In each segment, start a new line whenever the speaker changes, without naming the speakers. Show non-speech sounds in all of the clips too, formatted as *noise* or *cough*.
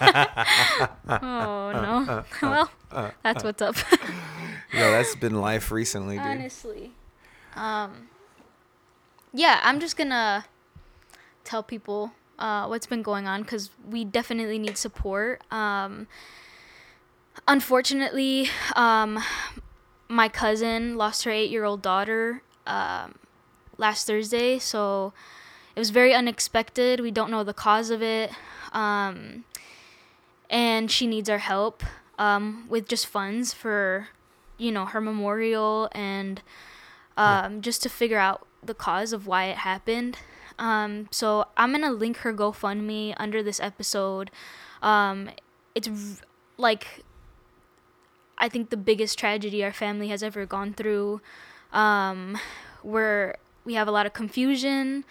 oh no. *laughs* well, that's what's up. *laughs*
Yo, that's been life recently, dude.
Honestly. Um Yeah, I'm just going to tell people uh, what's been going on cuz we definitely need support. Um unfortunately, um my cousin lost her 8-year-old daughter um last Thursday, so it was very unexpected. We don't know the cause of it. Um and she needs our help um, with just funds for you know her memorial and um, just to figure out the cause of why it happened. Um, so i'm gonna link her gofundme under this episode. Um, it's v- like i think the biggest tragedy our family has ever gone through. Um, where we have a lot of confusion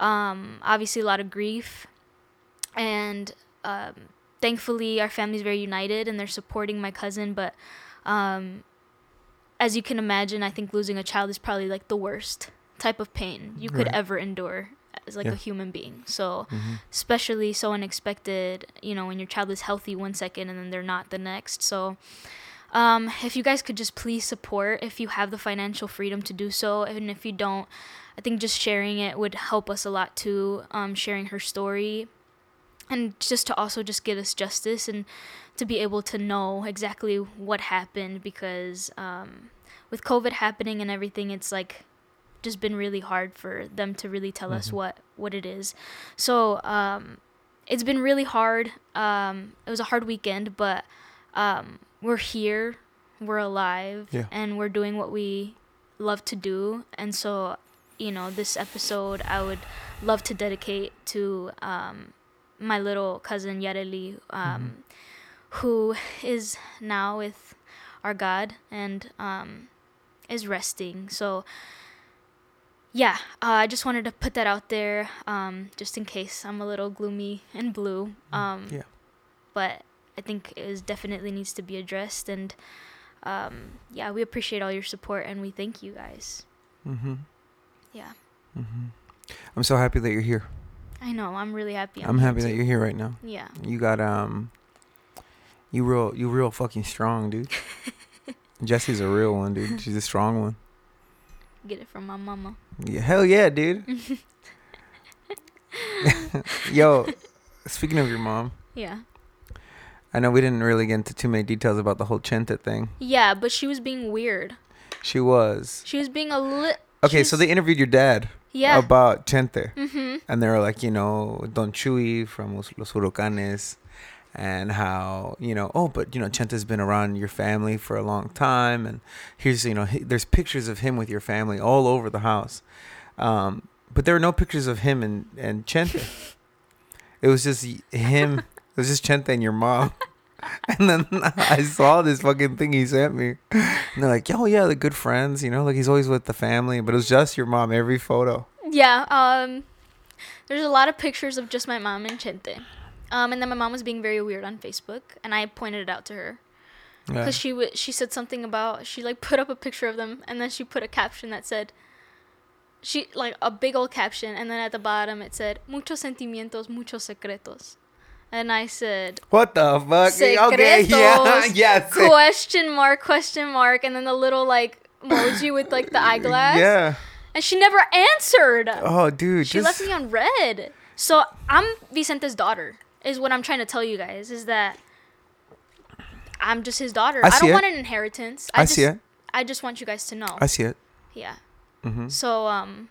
um, obviously a lot of grief. And um, thankfully our family's very united and they're supporting my cousin but um, as you can imagine i think losing a child is probably like the worst type of pain you could
Right.
ever endure as like
Yeah.
a human being so
Mm-hmm.
especially so unexpected you know when your child is healthy one second and then they're not the next so um, if you guys could just please support if you have the financial freedom to do so and if you don't i think just sharing it would help us a lot too um, sharing her story and just to also just get us justice and to be able to know exactly what happened because um, with covid happening and everything it's like just been really hard for them to really tell us
Mhm.
what what it is so um, it's been really hard um, it was a hard weekend but um, we're here we're alive
Yeah.
and we're doing what we love to do and so you know this episode i would love to dedicate to um, my little cousin Yareli, um, who is now with our God and um, is resting. So, yeah, uh, I just wanted to put that out there, um, just in case I'm a little gloomy and blue. Um,
Yeah.
But I think it is definitely needs to be addressed, and um, yeah, we appreciate all your support and we thank you guys.
Mm-hmm.
Yeah,
Mm-hmm. I'm so happy that you're here.
I know. I'm really happy.
I'm
here
happy that you're here right now.
Yeah.
You got um, you real, you real fucking strong, dude. *laughs* Jesse's a real one, dude. She's a strong one.
Get it from my mama.
Yeah, hell yeah, dude. *laughs* *laughs* Yo, speaking of your mom,
Yeah.
I know we didn't really get into too many details about the whole Chente thing.
Yeah, but she was being weird.
She was
She was being a lit.
Okay. So they interviewed your dad
Yeah.
about Chente,
mm-hmm.
and they were like, you know, Don Chuy from Los Los Huracanes, and how you know, oh, but you know, Chente's been around your family for a long time, and here's you know, he, there's pictures of him with your family all over the house, um, but there were no pictures of him and and Chente. *laughs* it was just him. It was just Chente and your mom. *laughs* *laughs* And then I saw this fucking thing he sent me. And they're like, oh, yeah, they're good friends. You know, like he's always with the family. But it was just your mom every photo.
Yeah. Um, there's a lot of pictures of just my mom and Chente. Um, and then my mom was being very weird on Facebook, and I pointed it out to her
Yeah.
because she w- she said something about she like put up a picture of them, and then she put a caption that said. She like a big old caption, and then at the bottom it said "muchos sentimientos, muchos secretos," and I said
What the fuck? Okay, *laughs* yeah,
Secretos. *laughs*
yeah,
question mark question mark, and then the little like emoji with like the eyeglass.
yeah.
And she never answered.
Oh, dude,
she
just
left me on red. So I'm Vicente's daughter. Is what I'm trying to tell you guys. Is that I'm just his daughter.
I
I, don't
it.
want an inheritance.
I
just,
see it.
I just want you guys to know.
I see it.
yeah.
hmm
So um,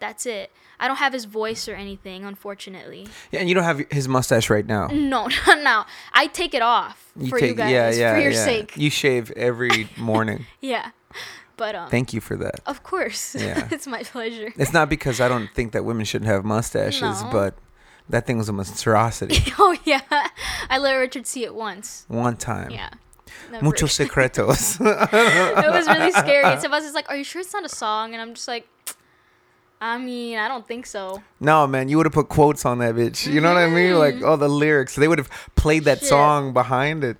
that's it. I don't have his voice or anything, unfortunately.
Yeah, and you don't have his mustache right now.
No, *laughs* not now. I take it off
You
for
take,
you guys,
yeah, yeah,
for your
yeah.
sake.
You shave every *laughs* morning.
yeah, but um,
Thank you for that.
of course, *laughs*
Yeah.
it's my pleasure.
It's not because I don't think that women shouldn't have mustaches,
No.
but that thing was a monstrosity.
oh yeah, I let Richard see it once.
One time.
Yeah. Never.
Muchos secretos.
it was really scary. And Sebastian's like, "Are you sure it's not a song?" And I'm just like, "I mean, I don't think so."
no, man, you would have put quotes on that bitch. You know what I mean? Like all the lyrics. They would have played that
Mm-hmm. Shit.
song behind it.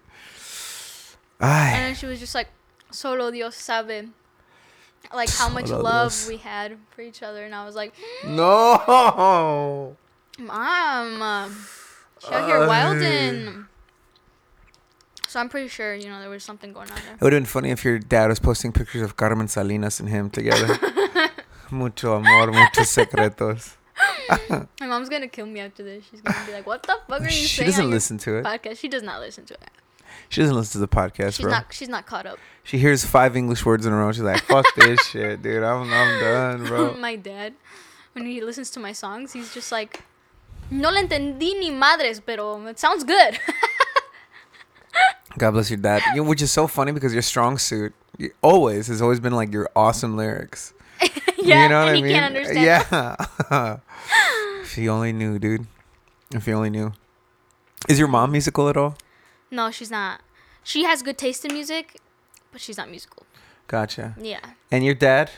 And then she was just like, "Solo Dios sabe." Like how much
Solo
love
Dios.
we had for each other, and I was like,
No.
"Mom, uh, She out here
Uh,
wildin'. So I'm pretty sure you know there was something going on there.
It would have been funny if your dad was posting pictures of Carmen Salinas and him together. *laughs* Mucho amor, muchos secretos. *laughs*
My mom's gonna kill me after this. She's gonna be like, "What the fuck are you
She
saying?"
doesn't listen to it.
Podcast. She does not listen to it.
She doesn't listen to the podcast,
She's
bro.
not. She's not caught up.
She hears five English words in a row. She's like, "Fuck *laughs* this shit, dude. I'm I'm done, bro." *laughs*
my dad, when he listens to my songs, he's just like, "No le entendí ni madres, pero it sounds good."
God bless your dad. You know, which is so funny because your strong suit you, always has always been like your awesome lyrics. *laughs*
yeah,
you know what
and
I
he
mean?
can't understand.
Yeah. *laughs* if you only knew, dude. If you only knew. Is your mom musical at all?
No, she's not. She has good taste in music, but she's not musical.
Gotcha.
Yeah.
And your dad?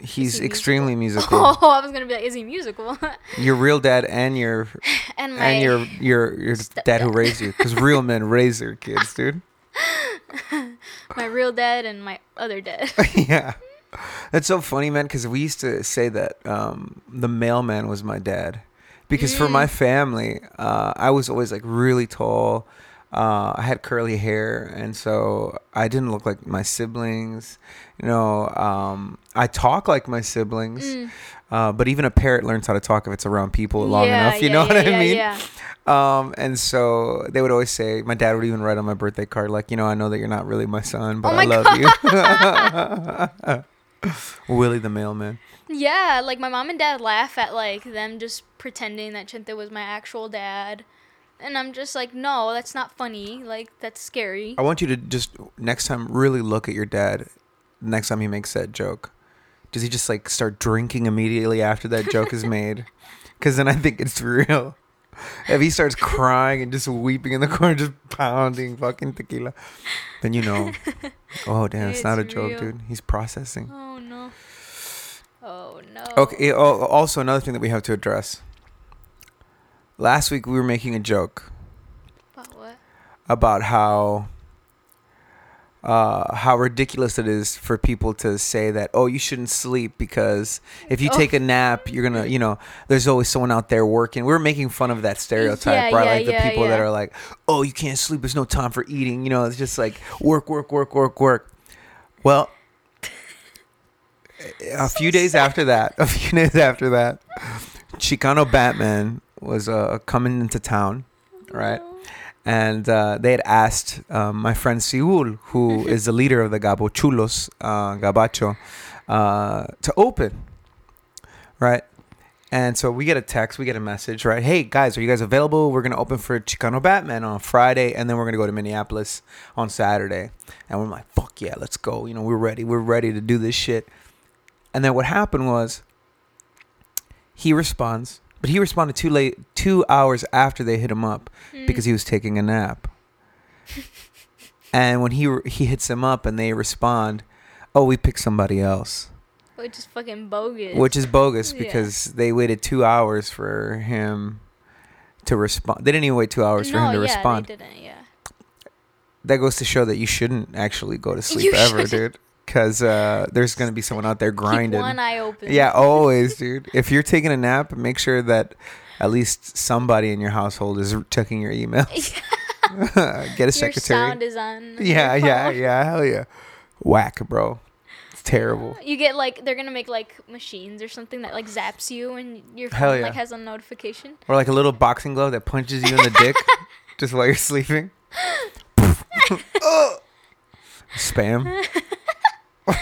He's
he
extremely musical. *laughs*
Oh, I was gonna be like, is he musical?
Your real dad and your
and my
and your your your dad who raised you, because real men raise their kids, dude.
my real dad and my other dad.
yeah. That's so funny, man, because we used to say that um, the mailman was my dad. Because for
Mm.
my family, uh, I was always like really tall. Uh, I had curly hair, and so I didn't look like my siblings. You know, um, I talk like my siblings,
Mm.
uh, but even a parrot learns how to talk if it's around people long
Yeah,
enough. You
yeah,
know what
yeah,
I mean?
Yeah.
Um, and so they would always say, my dad would even write on my birthday card, like, you know, I know that you're not really my son, but
Oh
I
my
love you. *laughs* *laughs* *laughs* Willie the mailman.
Yeah, like my mom and dad laugh at like them just pretending that Chente was my actual dad. And I'm just like, no, that's not funny. Like that's scary.
I want you to just next time really look at your dad. Next time he makes that joke, does he just like start drinking immediately after that joke is *laughs* made? Because then I think it's real. If he starts crying and just weeping in the corner, just pounding fucking tequila, then you know. *laughs* Oh damn, it's, not a
It's
joke, dude. He's processing.
Oh no. Oh no.
Okay. Eh, oh, also, another thing that we have to address. Last week we were making a joke
About what?
about how uh, how ridiculous it is for people to say that oh you shouldn't sleep because if you
Oh.
take a nap you're gonna you know there's always someone out there working. We are making fun of that stereotype
Yeah,
right?
yeah,
like the
yeah,
people that are like oh you can't sleep there's no time for eating you know it's just like work work work work work. Well a *laughs* few days after that a few *laughs* days after that chicano batman was uh, coming into town right and uh, they had asked um, my friend Siul, who *laughs* is the leader of the Gabo Chulos, uh, Gabacho, uh, to open, right? And so we get a text, we get a message, right? Hey guys, are you guys available? We're gonna open for Chicano Batman on Friday, and then we're gonna go to Minneapolis on Saturday. And we're like, fuck yeah, let's go. You know, we're ready. We're ready to do this shit. And then what happened was, he responds, but he responded too late, two hours after they hit him up
Mm.
because he was taking a nap. *laughs* and when he he hits them up and they respond, "Oh, we picked somebody else,"
which is fucking bogus.
which is bogus
Yeah.
because they waited two hours for him to respond. They didn't even wait two hours for him to
yeah,
respond.
They didn't, yeah.
That goes to show that you shouldn't actually go to *laughs* sleep
You
ever,
shouldn't.
dude. Because uh, there's gonna be someone out there grinding.
Keep one eye open.
Yeah, always, dude. If you're taking a nap, make sure that at least somebody in your household is checking your emails. *laughs* *laughs* Get a
Your
secretary.
sound is on.
Yeah, yeah, yeah. Hell yeah. Whack, bro. It's terrible.
You get like they're gonna make like machines or something that like zaps you and your phone
yeah.
like has a notification.
Or like a little boxing glove that punches you in the dick *laughs* just while you're sleeping. Spam.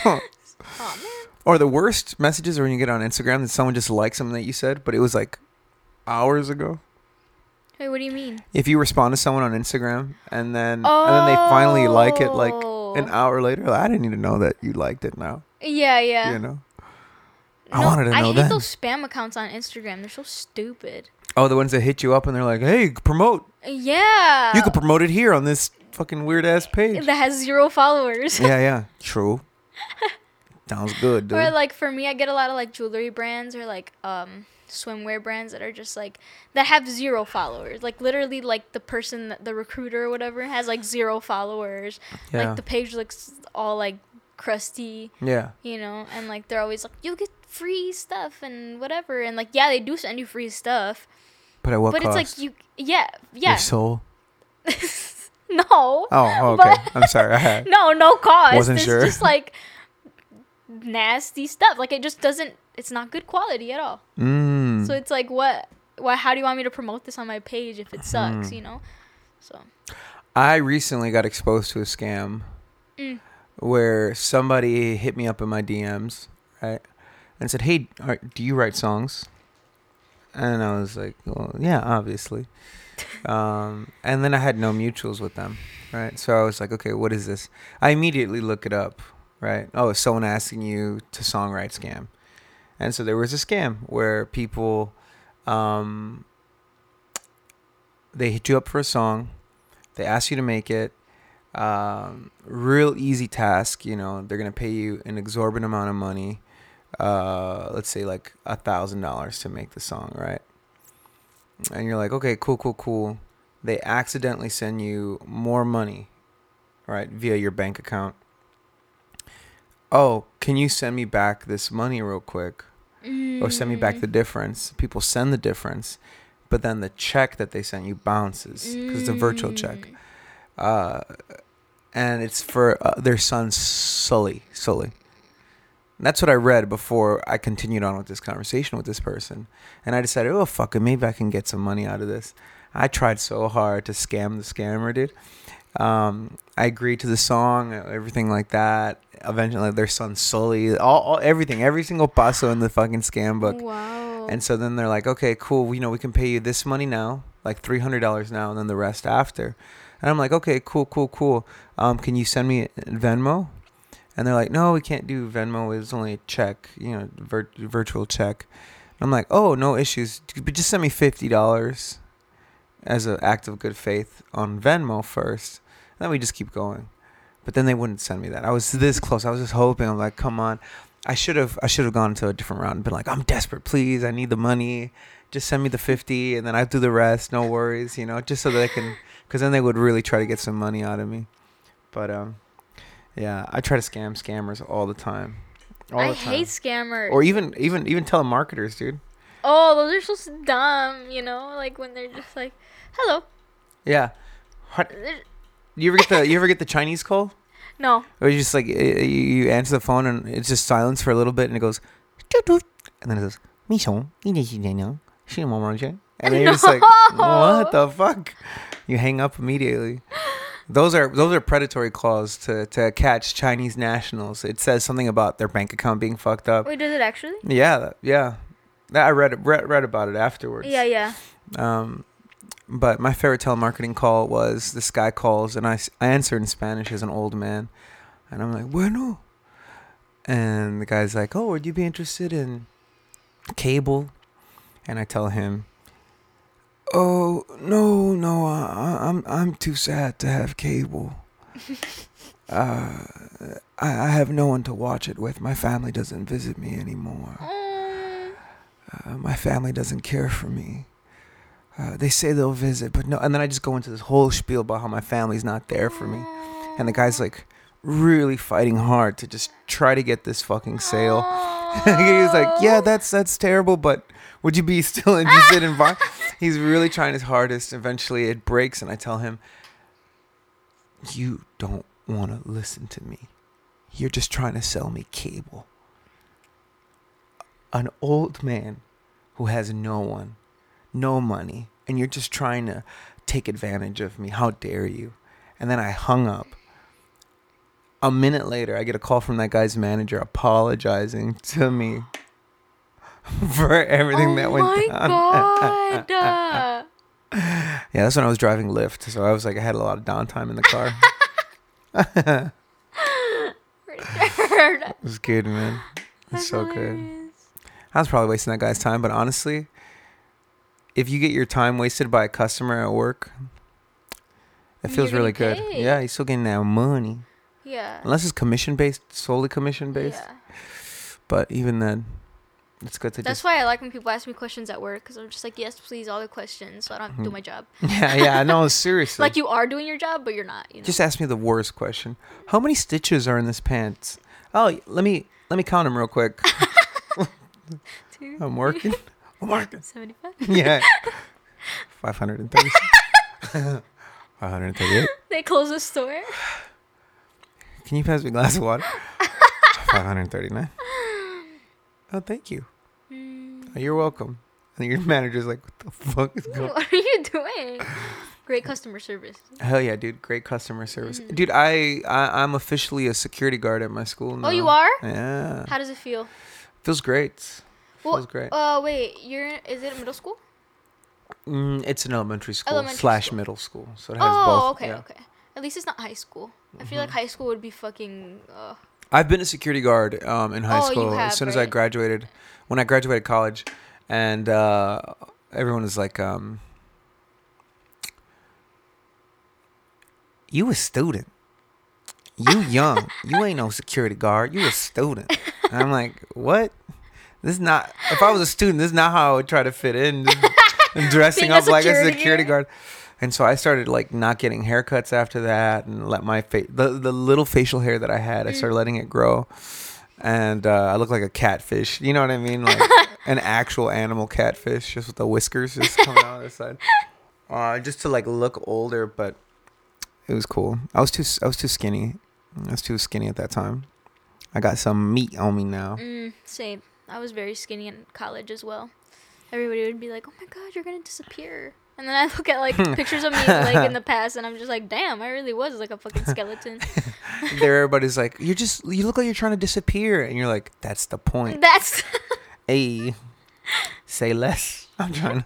Oh.
Or the worst messages are when you get on Instagram that someone just likes something that you said, but it was like hours ago.
Wait, what do you mean?
If you respond to someone on Instagram and then and then they finally like it like an
Oh.
hour later, like, I didn't even know that you liked it now.
Yeah, yeah.
You know? I wanted to know
I hate
that.
those spam accounts on Instagram. They're so stupid.
Oh, the ones that hit you up and they're like, "Hey, promote.
Yeah.
You could promote it here on this fucking weird ass page."
that has zero followers.
yeah, *laughs* yeah. True. Sounds good, dude.
Or like for me, I get a lot of like jewelry brands or like um swimwear brands that are just like that have zero followers. Like literally, like the person, that, the recruiter or whatever, has like zero followers.
yeah.
Like the page looks all like crusty,
yeah.
you know, and like they're always like, you'll get free stuff and whatever, and like yeah, they do send you free stuff,
But at what
but
cost?
it's like you, yeah,
Your
yeah.
soul. *laughs* *laughs*
No.
Oh, oh, okay. I'm sorry. I had. *laughs*
No, no cost.
Wasn't
it's
sure.
just like nasty stuff. Like it just doesn't. It's not good quality at all.
Mm.
So it's like, what? Why? How do you want me to promote this on my page if it sucks?
Hmm.
You know. So.
I recently got exposed to a scam
Mm.
where somebody hit me up in my DMs, right, and said, "Hey, are, do you write songs?" And I was like, "Well, yeah, obviously." Um, and then I had no mutuals with them, right? So I was like, "Okay, what is this?" I immediately look it up, right? Oh, someone asking you to songwrite scam, and so there was a scam where people, um, they hit you up for a song they ask you to make it. Um, real easy task. You know, they're gonna pay you an exorbitant amount of money. Uh, let's say like a thousand dollars to make the song, right? And you're like, okay, cool, cool, cool. They accidentally send you more money, right, via your bank account. Oh, can you send me back this money real quick? or send me back the difference. People send the difference, but then the check that they sent you bounces because it's a virtual check.
Mm.
Uh, and it's for uh, their son Sully. Sully. And that's what I read before I continued on with this conversation with this person, and I decided, oh fuck it, maybe I can get some money out of this. I tried so hard to scam the scammer, dude. Um, I agreed to the song, everything like that. Eventually, their son Sully, all, all everything, every single paso in the fucking scam book.
Wow.
And so then they're like, okay, cool. You know, we can pay you this money now, like three hundred dollars now, and then the rest after. And I'm like, okay, cool, cool, cool. Um, can you send me Venmo? And they're like, no, we can't do Venmo. It's only a check, you know, vir- virtual check. I'm like, oh, no issues. But just send me fifty dollars as an act of good faith on Venmo first. And then we just keep going. But then they wouldn't send me that. I was this close. I was just hoping. I'm like, come on. I should have I should have gone to a different route and been like, I'm desperate, please. I need the money. Just send me the fifty, and then I do the rest. No worries, you know, just so that I can, because then they would really try to get some money out of me. But um, yeah, I try to scam scammers all the time. All
I
the time.
hate scammers.
or even even even telemarketers, dude.
oh, those are so dumb. You know, like when they're just like, "Hello."
Yeah. You ever get the you *laughs* ever get the Chinese call?
No.
Or you just like you you answer the phone and it's just silence for a little bit and it goes, and then it goes, "and then you're just like, *laughs* what the fuck? You hang up immediately. *laughs* Those are those are predatory calls to to catch Chinese nationals. It says something about their bank account being fucked up.
Wait, does it actually?
Yeah, yeah. I read read, read about it afterwards.
Yeah, yeah.
Um, but my favorite telemarketing call was this guy calls and I, I answer in Spanish as an old man, and I'm like, bueno. And the guy's like, oh, would you be interested in cable? And I tell him, oh no no I, I'm I'm too sad to have cable. *laughs* uh, I I have no one to watch it with. My family doesn't visit me anymore.
Mm.
Uh, my family doesn't care for me. Uh, they say they'll visit, but no. And then I just go into this whole spiel about how my family's not there for me. And the guy's like really fighting hard to just try to get this fucking sale. *laughs* he was like, "Yeah, that's that's terrible, but would you be *laughs* still interested in buying?" He's really trying his hardest. Eventually, it breaks, and I tell him, "You don't want to listen to me. You're just trying to sell me cable." An old man who has no one, no money, and you're just trying to take advantage of me. How dare you? And then I hung up. A minute later, I get a call from that guy's manager apologizing to me *laughs* for everything
oh
that went.
Oh my
down.
god. *laughs*
Yeah, that's when I was driving Lyft, so I was like, I had a lot of downtime in the car. *laughs*
Richard.
It was good, man. It's so good. I was probably wasting that guy's time, but honestly, if you get your time wasted by a customer at work, it feels really good.
getting.
Yeah, you're still getting that money.
Yeah.
Unless it's commission based, solely commission based.
Yeah.
But even then, it's good to
That's
just.
why I like when people ask me questions at work because I'm just like, yes, please, all the questions, so I don't have to do
Mhm.
my job. *laughs*
yeah, yeah, no, seriously.
Like you are doing your job, but you're not. You know?
Just ask me the worst question. How many stitches are in this pants? Oh, let me let me count them real quick. *laughs* *laughs*
Two,
I'm working. I'm working.
seventy-five.
Yeah. 530. 538.
They close the store. *sighs*
Can you pass me a glass of water? 539. Oh, thank you.
Mm,
Oh, You're welcome. And your *laughs* manager's like, what the fuck is going *laughs*
what are you doing? Great customer service.
Hell yeah, dude. Great customer service.
Mhm.
Dude, I, I, I'm officially a security guard at my school now.
Oh, you are?
Yeah.
How does it feel?
Feels great.
Well,
Feels great.
Uh, wait, you're is it middle school?
Mm, it's an elementary school
Elementary
slash
school.
middle school. So it has
Oh,
both.
okay,
yeah.
okay. At least it's not high school. I feel like
Mhm.
high school would be fucking. Uh,
I've been a security guard um, in high
Oh, you
school
have,
as soon as I
right?
graduated. When I graduated college, and uh, everyone was like, um, "You a student? You young? you ain't no security guard. You a student?" And I'm like, "What? This is not. If I was a student, this is not how I would try to fit in. and *laughs* dressing
Being a
up like a
security
security
guard.
Guard." And so I started like not getting haircuts after that, and let my face the the little facial hair that I had, I started letting it grow, and uh, I look like a catfish. You know what I mean? Like *laughs* an actual animal catfish, just with the whiskers just *laughs* coming out of the side, uh, just to like look older. But it was cool. I was too I was too skinny. I was too skinny at that time. I got some meat on me now.
mm, same. I was very skinny in college as well. Everybody would be like, "Oh my god, you're gonna disappear." And then I look at like *laughs* pictures of me like in the past, and I'm just like, "Damn, I really was like a fucking skeleton." *laughs*
there, everybody's like, "You're just you look like you're trying to disappear," and you're like, "That's the point."
That's
Hey, say less. *laughs* I'm trying.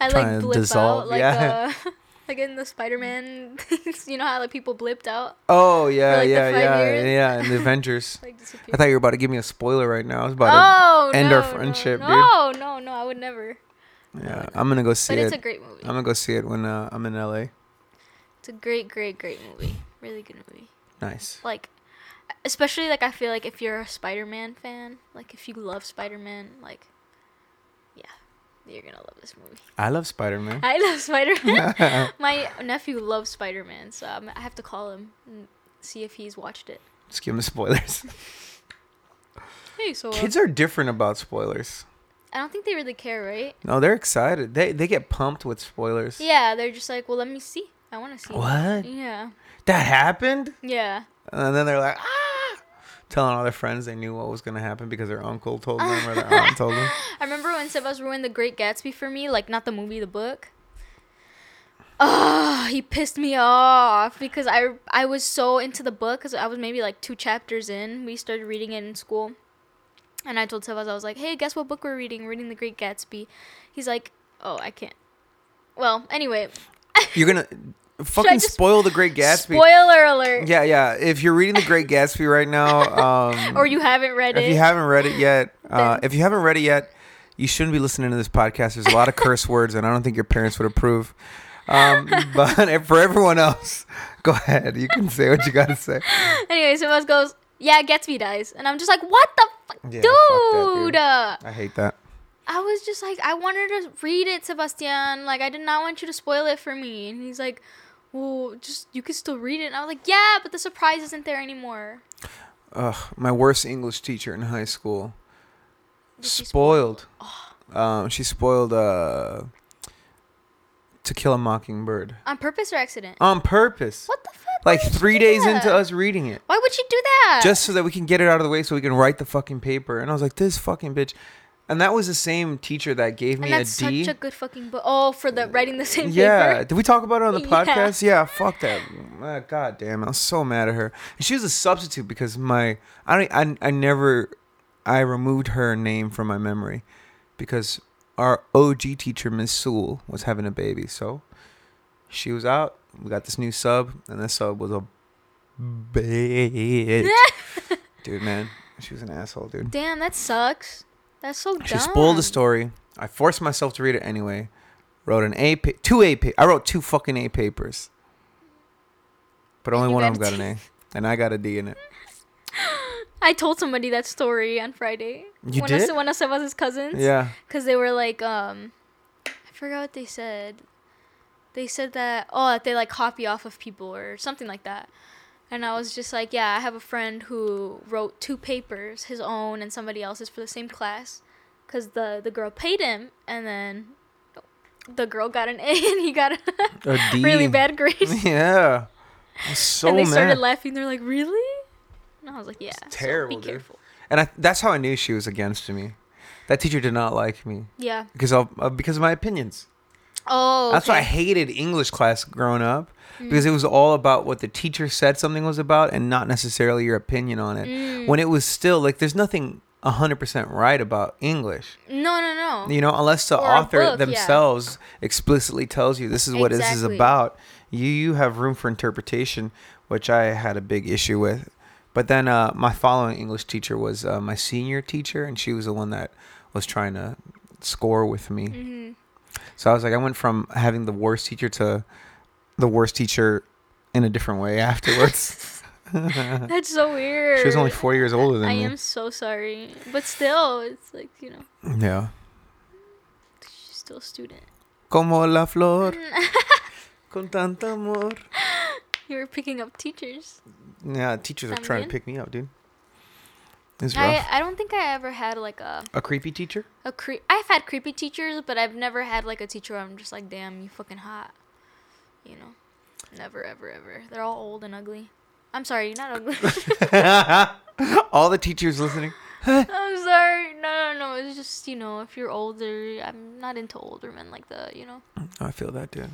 I
Trying
like
to
blip
dissolve,
out like
yeah.
uh like in the Spider-Man things. You know how like people blipped out,
Oh yeah,
like,
yeah, yeah,
years?
yeah. In the Avengers.
like.
I thought you were about to give me a spoiler right now. I was about
oh
end
no,
our
no,
friendship, dude.
no, No, no, I would never.
Yeah, I'm gonna go see
But
it.
it's a great movie.
I'm gonna go see it when uh, I'm in LA.
It's a great, great, great movie. Really good movie.
Nice.
Like, especially like I feel like if you're a Spider-Man fan, like if you love Spider-Man, like, yeah, you're gonna love this movie.
I love Spider Man.
I love Spider-Man. *laughs* My nephew loves Spider-Man, so I'm, I have to call him and see if he's watched it.
Just give him the *laughs* spoilers.
Hey, so uh,
Kids are different about spoilers.
I don't think they really care, right?
No, they're excited. They they get pumped with spoilers.
Yeah, they're just like, well, let me see. I want to see.
What?
Yeah.
That happened?
Yeah.
And then they're like, ah, telling all their friends they knew what was gonna happen because their uncle told them or their aunt told them. *laughs*
I remember when Sebas ruined The Great Gatsby for me, like not the movie, the book. Oh, he pissed me off because I I was so into the book because I was maybe like two chapters in. We started reading it in school, and I told Sebas I was like, "Hey, guess what book we're reading? We're reading The Great Gatsby." He's like, "Oh, I can't." Well, anyway,
You're gonna *laughs* fucking spoil the Great Gatsby.
spoiler alert.
yeah, yeah. If you're reading the Great Gatsby right now, um, *laughs*
Or you haven't read it, if
you haven't read it yet, *laughs* uh, if you haven't read it yet, you shouldn't be listening to this podcast. There's a lot of curse words, and I don't think your parents would approve. Um, but for everyone else, go ahead. You can say what you gotta say.
anyway, Sebas goes, "Yeah, Gatsby dies," and I'm just like, "What the fuck,
Yeah, fuck that,
dude?"
dude. I hate that.
I was just like, I wanted to read it, Sebastian. Like, I did not want you to spoil it for me. And he's like, well, just, you can still read it. And I was like, yeah, but the surprise isn't there anymore.
Ugh, my worst English teacher in high school.
Did she
spoiled. Um, she spoiled uh, To Kill a Mockingbird
On purpose or accident?
on purpose.
what the fuck?
Like three days
that?
into us reading it,
Why would she do that?
just so that we can get it out of the way, so we can write the fucking paper. And I was like, this fucking bitch. And that was the same teacher that gave me
and
a
that's
D.
such a good fucking book. Oh, for the writing the same
yeah,
paper.
did we talk about it on the *laughs*
Yeah.
podcast? Yeah, fuck that. Uh, God damn, I was so mad at her. And she was a substitute because my I don't I, I never I removed her name from my memory because our OG teacher Miss Sewell was having a baby, so she was out. We got this new sub, and this sub was a bitch, *laughs* dude. Man, she was an asshole, dude.
Damn, that sucks. That's so dumb.
She spoiled the story. I forced myself to read it anyway. Wrote an A, pa- two A, pa- I wrote two fucking A papers, but only one of them got an A, and I got a D in it. *laughs*
I told somebody that story on Friday.
You
one
did?
One of Sebas' cousins.
Yeah.
Because they were like, um, I forgot what they said. They said that, oh, that they like copy off of people or something like that. And I was just like, yeah, I have a friend who wrote two papers, his own and somebody else's for the same class. Because the, the girl paid him and then the girl got an A *laughs* and he got a *laughs* really bad grade. *laughs*
Yeah. I was so
and they
mad.
started laughing. They're like, "Really?" And I was like, "Yeah." so
terrible,
be
dude.
careful.
and I, that's how I knew she was against me. That teacher did not like me
Yeah.
because of uh, because of my opinions.
Oh.
That's why I hated English class growing up
Mm.
because it was all about what the teacher said something was about and not necessarily your opinion on it.
Mm.
When it was still like there's nothing 100% right about English.
No, no, no.
You know, unless the
Or
author
book, yeah.
themselves explicitly tells you this is what this is about. You you have room for interpretation, which I had a big issue with. But then uh, my following English teacher was uh, my senior teacher, and she was the one that was trying to score with me.
hmm
So I was like, I went from having the worst teacher to the worst teacher in a different way afterwards. *laughs* *laughs*
That's so weird.
she was only four years older than
I
me.
I am so sorry, but still, it's like you know,
Yeah.
she's still a student.
Como la flor, *laughs* con tanto amor. *laughs*
You were picking up teachers.
Yeah, teachers are trying to pick me up, dude. It's
I,
rough.
I don't think I ever had like a
A creepy teacher?
a cre- I've had creepy teachers, but I've never had like a teacher where I'm just like, damn, you fucking hot. You know, never, ever, ever. They're all old and ugly. I'm sorry, you're not ugly. *laughs* *laughs*
All the teachers listening.
I'm sorry. No, no, no. It's just you know, if you're older, I'm not into older men like that. You know.
I feel that, dude.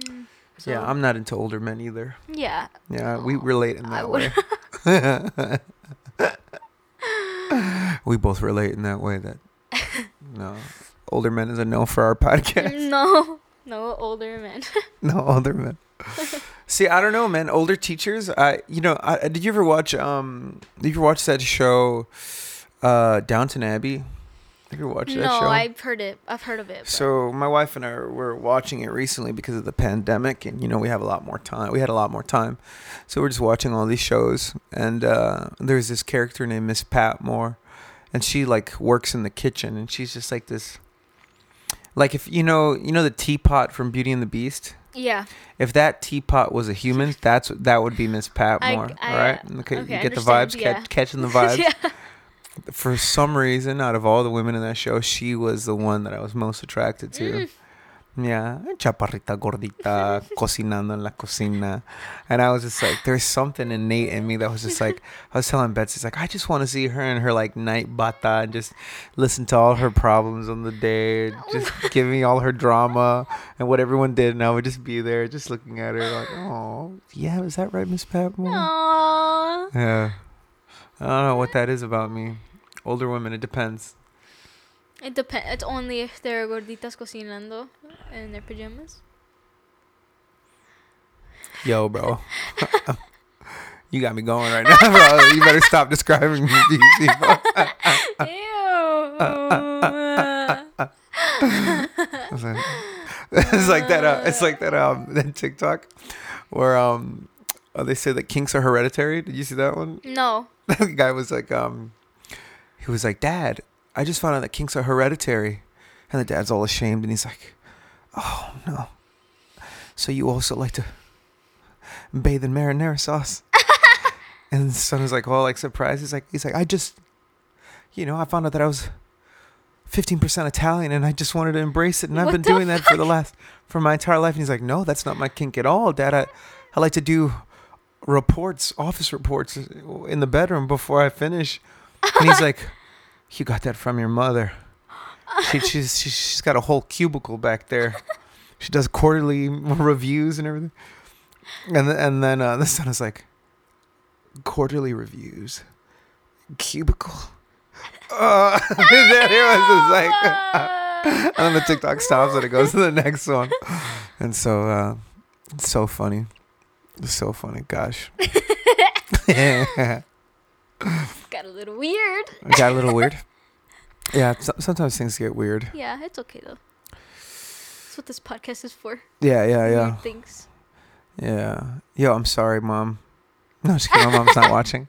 Mm.
Yeah, I'm not into older men either.
Yeah.
Yeah, we relate in that way. *laughs* we both relate in that way that *laughs* no older men is a no for our podcast. *laughs*
no, no older men.
no older men. See, I don't know, man. Older teachers. I, you know, I, did you ever watch? Um, did you ever watch that show, uh, Downton Abbey? Have you watched that
no,
show?
I've heard it. I've heard of it. but-
So my wife and I were watching it recently because of the pandemic, and you know we have a lot more time. We had a lot more time, so we're just watching all these shows. And uh, there's this character named Miss Patmore, and she like works in the kitchen, and she's just like this, like if you know you know the teapot from Beauty and the Beast.
yeah.
If that teapot was a human, that's that would be Miss Patmore.
I,
all right, okay,
okay,
you get the *laughs* vibes,
yeah.
catch, catching the vibes
yeah.
For some reason, out of all the women in that show, she was the one that I was most attracted to.
Mm.
Yeah, chaparrita gordita, *laughs* cocinando en la cocina, and I was just like, there's something innate in me that was just like, I was telling Betsy, it's like I just want to see her in her like night bata and just listen to all her problems on the day, just give me all her drama and what everyone did, and I would just be there, just looking at her like, oh, yeah, is that right, Miss Patmore?
Aww.
Yeah, I don't know what that is about me. Older women, it depends.
It depends. It's only if they're gorditas cocinando in their pajamas.
Yo, bro. *laughs* *laughs* you got me going right now, bro. You better stop describing me to *laughs* these people. It's like, it's like that. Uh, it's like that. Um, that TikTok where um, uh, they say that kinks are hereditary. Did you see that one?
no. *laughs*
the guy was like, um, he was like, Dad, I just found out that kinks are hereditary, and the dad's all ashamed, and he's like, Oh no. So you also like to bathe in marinara sauce? *laughs* and the son was like, all like surprised. He's like, he's like, I just, you know, I found out that I was. 15% Italian and I just wanted to embrace it and I've
What
been doing that for the last for my entire life and he's like no that's not my kink at all dad I, I like to do reports, office reports in the bedroom before I finish. And he's like, *laughs* "You got that from your mother. She, she's she's she's got a whole cubicle back there. She does quarterly reviews and everything." And then, and then uh, the son is like, "Quarterly reviews, cubicle." *laughs* Uh, *laughs* then it was like, and then the TikTok stops and it goes to the next one. And so, uh, it's so funny. It's so funny. Gosh. *laughs* *laughs* Got
a little weird.
Got a little weird. *laughs* Yeah, so, sometimes things get weird.
Yeah, it's okay though. That's what this podcast is for.
Yeah, yeah, yeah.
Weird things.
Yeah. Yo, I'm sorry, mom. No, just kidding. My mom's not watching.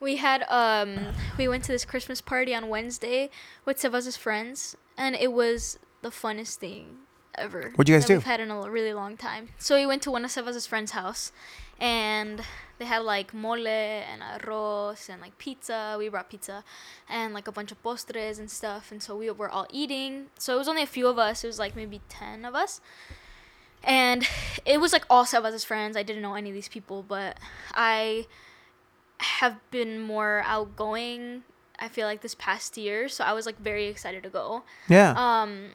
We had um we went to this Christmas party on Wednesday with Sebas's friends and it was the funnest thing ever.
What'd you guys do?
We've had in a really long time. So we went to one of Sebas' friend's house, and they had like mole and arroz and like pizza. We brought pizza, and like a bunch of postres and stuff. And so we were all eating. So it was only a few of us. It was like maybe ten of us. And it was like all Sebas' friends. I didn't know any of these people, but I have been more outgoing. I feel like this past year, so I was like very excited to go
Yeah.
um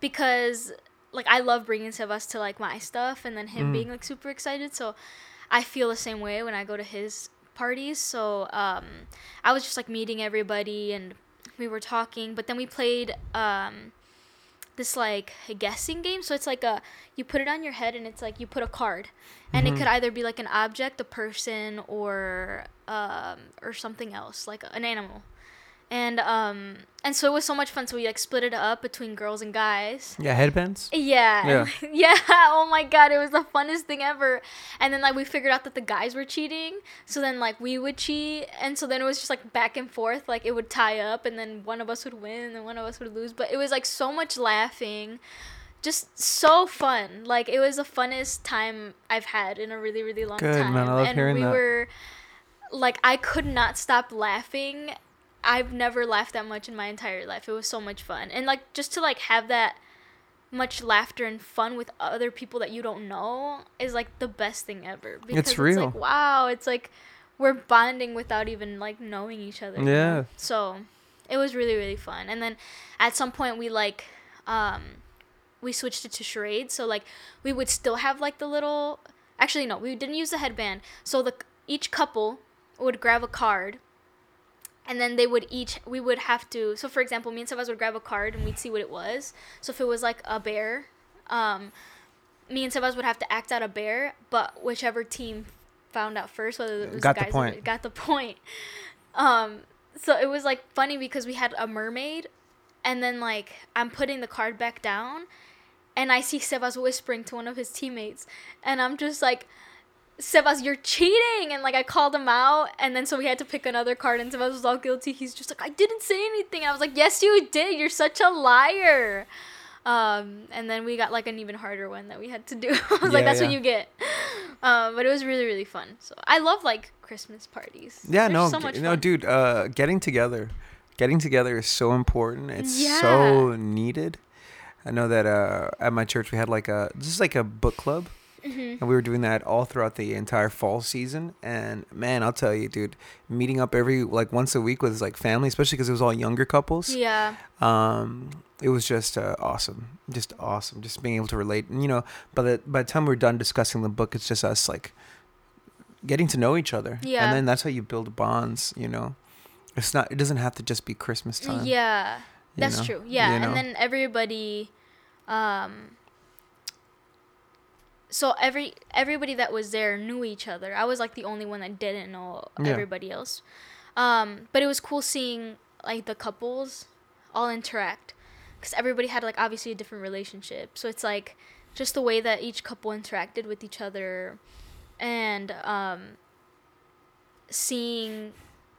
because like I love bringing Sebas to like my stuff and then him
Mm.
being like super excited so I feel the same way when I go to his parties so um I was just like meeting everybody and we were talking but then we played um this like guessing game so it's like a you put it on your head and it's like you put a card and
Mhm.
it could either be like an object a person or um or something else like an animal and um and so it was so much fun so we like split it up between girls and guys
yeah. Headbands.
yeah *laughs* yeah oh my god it was the funnest thing ever and then like we figured out that the guys were cheating so then like we would cheat and so then it was just like back and forth like it would tie up and then one of us would win and one of us would lose but it was like so much laughing just so fun like it was the funnest time i've had in a really really long
Good,
time
man. I love
and
hearing
we
that.
were like i could not stop laughing i've never laughed that much in my entire life it was so much fun and like just to like have that much laughter and fun with other people that you don't know is like the best thing ever because
real.
like wow it's like we're bonding without even like knowing each other?
Yeah.
so it was really really fun and then at some point we like um we switched it to charades so like we would still have like the little actually no we didn't use the headband so the each couple would grab a card and then they would each we would have to so for example me and Sebas would grab a card and we'd see what it was so if it was like a bear um me and Sebas would have to act out a bear but whichever team found out first whether it was
Got the
guys or
point.
got the point um so it was like funny because we had a mermaid and then like I'm putting the card back down and I see Sebas whispering to one of his teammates and I'm just like Sebas, you're cheating and like I called him out and then so we had to pick another card and Sebas was all guilty. He's just like, I didn't say anything. I was like, Yes you did, you're such a liar. Um, and then we got like an even harder one that we had to do. *laughs* I was like,
Yeah,
That's what you get. Um, but it was really, really fun. So I love like Christmas parties.
Yeah,
They're
no,
so much
no,
fun.
dude. Uh, getting together, getting together is so important. It's
Yeah.
so needed. I know that uh, at my church we had like a just like a book club,
Mhm.
and we were doing that all throughout the entire fall season. And man, I'll tell you, dude, meeting up every like once a week with like family, especially because it was all younger couples.
Yeah.
Um, it was just uh, awesome, just awesome, just being able to relate. And you know, by the by the time we're done discussing the book, it's just us like getting to know each other.
Yeah.
and then that's how you build bonds. You know, it's not. It doesn't have to just be Christmas time.
Yeah. That's
know?
true. Yeah,
You know?
and then everybody, um, so every everybody that was there knew each other. I was like the only one that didn't know
Yeah.
everybody else. Um, but it was cool seeing like the couples all interact because everybody had like obviously a different relationship. So it's like just the way that each couple interacted with each other, and um, seeing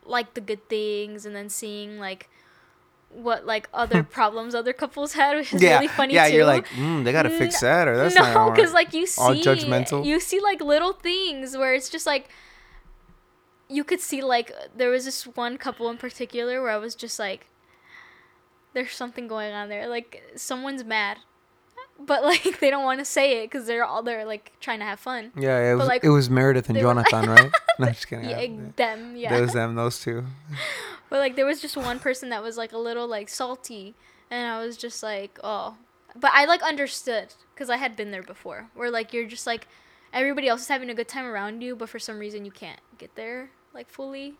like the good things, and then seeing like what like other problems other couples had, which is
yeah,
really funny
yeah.
too.
You're like, mm, they gotta fix that, or that's not
no, because like you see,
All judgmental.
you see like little things where it's just like you could see like there was this one couple in particular where I was just like, there's something going on there. Like someone's mad, but like *laughs* they don't want to say it because they're all they're like trying to have fun.
yeah, it was
like,
it was Meredith and Jonathan, right? No, I'm just *laughs* kidding.
Yeah,
Yeah,
them. Yeah.
Those them, those two. *laughs*
But like there was just one person that was like a little like salty, and I was just like, oh. But I like understood because I had been there before. Where like you're just like everybody else is having a good time around you, but for some reason you can't get there like fully,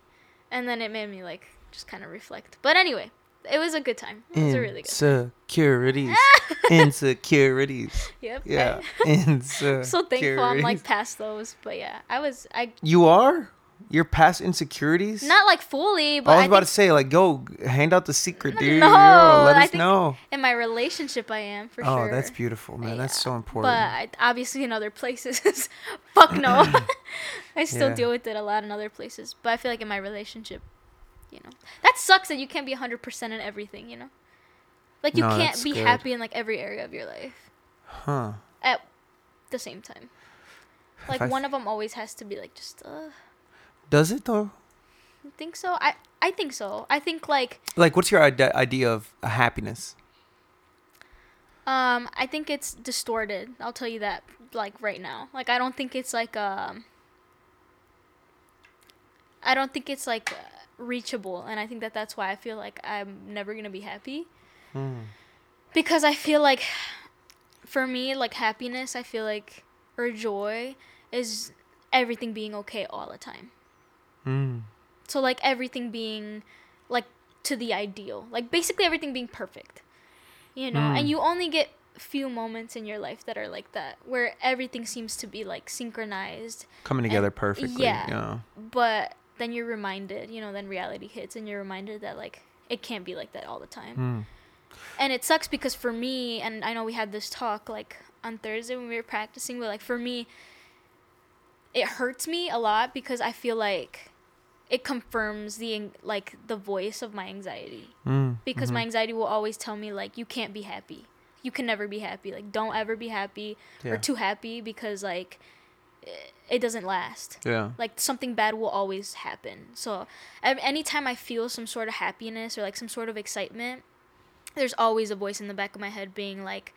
and then it made me like just kind of reflect. But anyway, it was a good time. It was a really good.
Insecurities. *laughs* Insecurities.
Yep.
Yeah. *laughs* *laughs*
I'm so thankful I'm like past those, but yeah, I was I
You are? You're past insecurities?
not like fully, but
I was
I
about
think
to say, like, go hand out the secret, dude.
No,
Yo, let
I
us know.
in my relationship I am for
oh,
sure.
Oh, that's beautiful, man. That's so important.
But I, obviously in other places, fuck no. I still
Yeah.
deal with it a lot in other places. But I feel like in my relationship, you know, that sucks that you can't be 100% in everything, you know? Like you
No,
can't be
good.
happy in like every area of your life.
Huh.
at the same time. Like
I
one of them always has to be like just uh
Does it though?
you think so? I I think so. I think like
Like, what's your ide- idea of a happiness?
um I think it's distorted. I'll tell you that like right now. Like I don't think it's like um I don't think it's like uh, reachable and I think that that's why I feel like I'm never going to be happy.
Hmm.
because I feel like for me like happiness I feel like or joy is everything being okay all the time.
Hmm.
So like everything being like to the ideal. Like basically everything being perfect. You know,
Mm.
and you only get few moments in your life that are like that where everything seems to be like synchronized,
Coming together perfectly.
yeah.
Yeah.
but then you're reminded, you know, then reality hits and you're reminded that like it can't be like that all the time.
Hmm.
And it sucks because for me, and I know we had this talk like on Thursday when we were practicing, but like for me, it hurts me a lot because I feel like it confirms the like the voice of my anxiety
Hmm.
because my anxiety will always tell me like you can't be happy, you can never be happy, like don't ever be happy
Yeah.
or too happy because like it, doesn't last
Yeah.
like something bad will always happen. So anytime I feel some sort of happiness or like some sort of excitement, there's always a voice in the back of my head being like,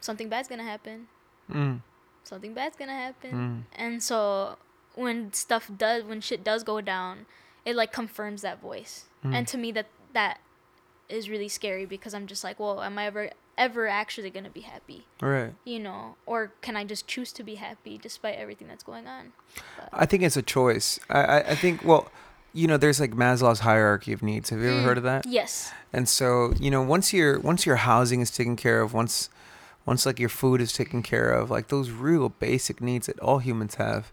something bad's gonna happen.
Hmm.
Something bad's gonna happen.
Hmm.
And so when stuff does, when shit does go down, it like confirms that voice.
Mm.
And to me, that that is really scary because I'm just like, well, am I ever ever actually gonna be happy?
Right.
You know, or can I just choose to be happy despite everything that's going on?
I think it's a choice. I, I, I think, well, you know, there's like Maslow's hierarchy of needs. Have you ever
Mm.
heard of that?
Yes.
And so, you know, once your once your housing is taken care of, once once like your food is taken care of, like those real basic needs that all humans have.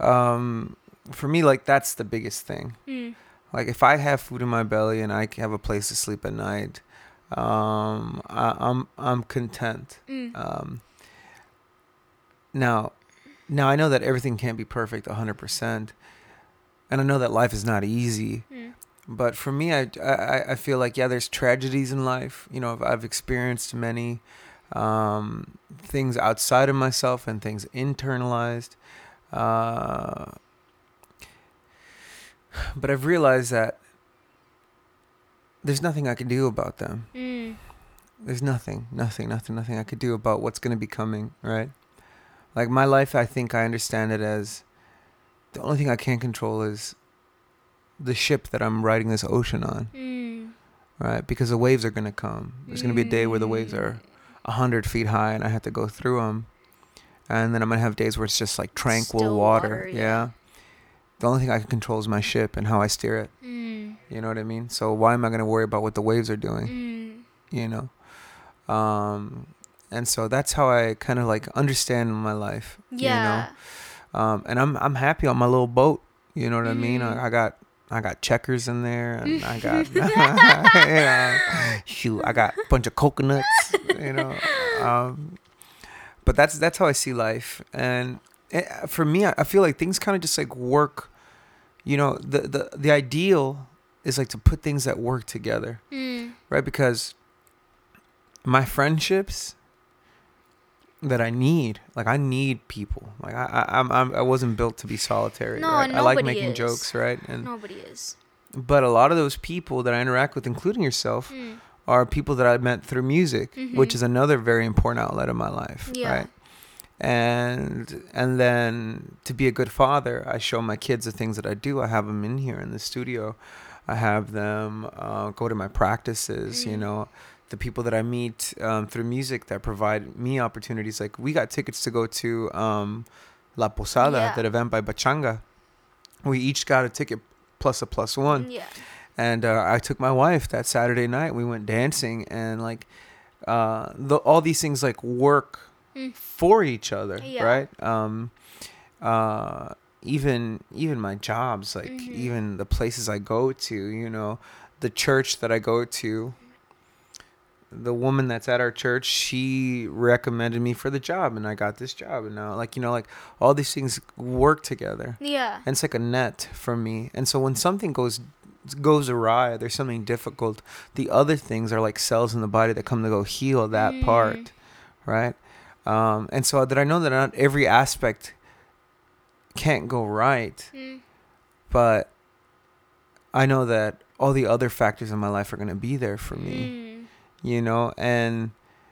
Um, for me, like that's the biggest thing.
Mm.
Like if I have food in my belly and I have a place to sleep at night, um, I, I'm I'm content.
Mm.
Um, now, now I know that everything can't be perfect 100%. And I know that life is not easy.
Mm.
But for me, I, I, I feel like, yeah, there's tragedies in life. You know, I've, I've experienced many um, things outside of myself and things internalized. Uh, but I've realized that there's nothing I can do about them
Mm.
there's nothing, nothing, nothing, nothing I could do about what's going to be coming, right? Like my life, I think I understand it as the only thing I can control is the ship that I'm riding this ocean on,
Mm.
right? Because the waves are going to come. There's going to be a day where the waves are a hundred feet high and I have to go through them, and then I'm gonna have days where it's just like tranquil water.
water,
yeah.
yeah.
The only thing I can control is my ship and how I steer it.
Mm.
You know what I mean? So why am I gonna worry about what the waves are doing?
Mm.
you know um and so that's how i kind of like understand my life
Yeah.
you know um and i'm i'm happy on my little boat you know what i mean
Mhm.
I, I got i got checkers in there and i *laughs* got *laughs* you know, shoot i got a bunch of coconuts you know *laughs* um but that's that's how i see life and eh, for me i I feel like things kind of just like work you know the the the ideal is like to put things that work together
Mm.
right? Because my friendships that I need, like I need people. Like I, I I'm, I'm I wasn't built to be solitary.
No,
right? I like making
is.
jokes, right? And
Nobody is.
but a lot of those people that I interact with, including yourself,
Mm.
are people that I met through music, which
Mhm.
is another very important outlet of my life,
Yeah.
right? And and then to be a good father, I show my kids the things that I do. I have them in here in the studio. I have them uh, go to my practices. You
Mm.
know, the people that I meet um, through music that provide me opportunities. Like we got tickets to go to um, La Posada,
Yeah.
that event by Bachanga. We each got a ticket plus a plus one
Yeah.
and uh, I took my wife that Saturday night. We went dancing, and like, uh, the, all these things like work
Mm.
for each other,
Yeah.
right? Um, uh, even even my jobs, like
Mhm.
even the places I go to, you know, the church that I go to. The woman that's at our church, she recommended me for the job, and I got this job, and now, like you know, like all these things work together
Yeah.
and it's like a net for me. And so when something goes goes awry, there's something difficult. The other things are like cells in the body that come to go heal that
Mm.
part, right? Um, and so that I know that not every aspect can't go right,
Mm.
but I know that all the other factors in my life are going to be there for me,
Mm.
you know, and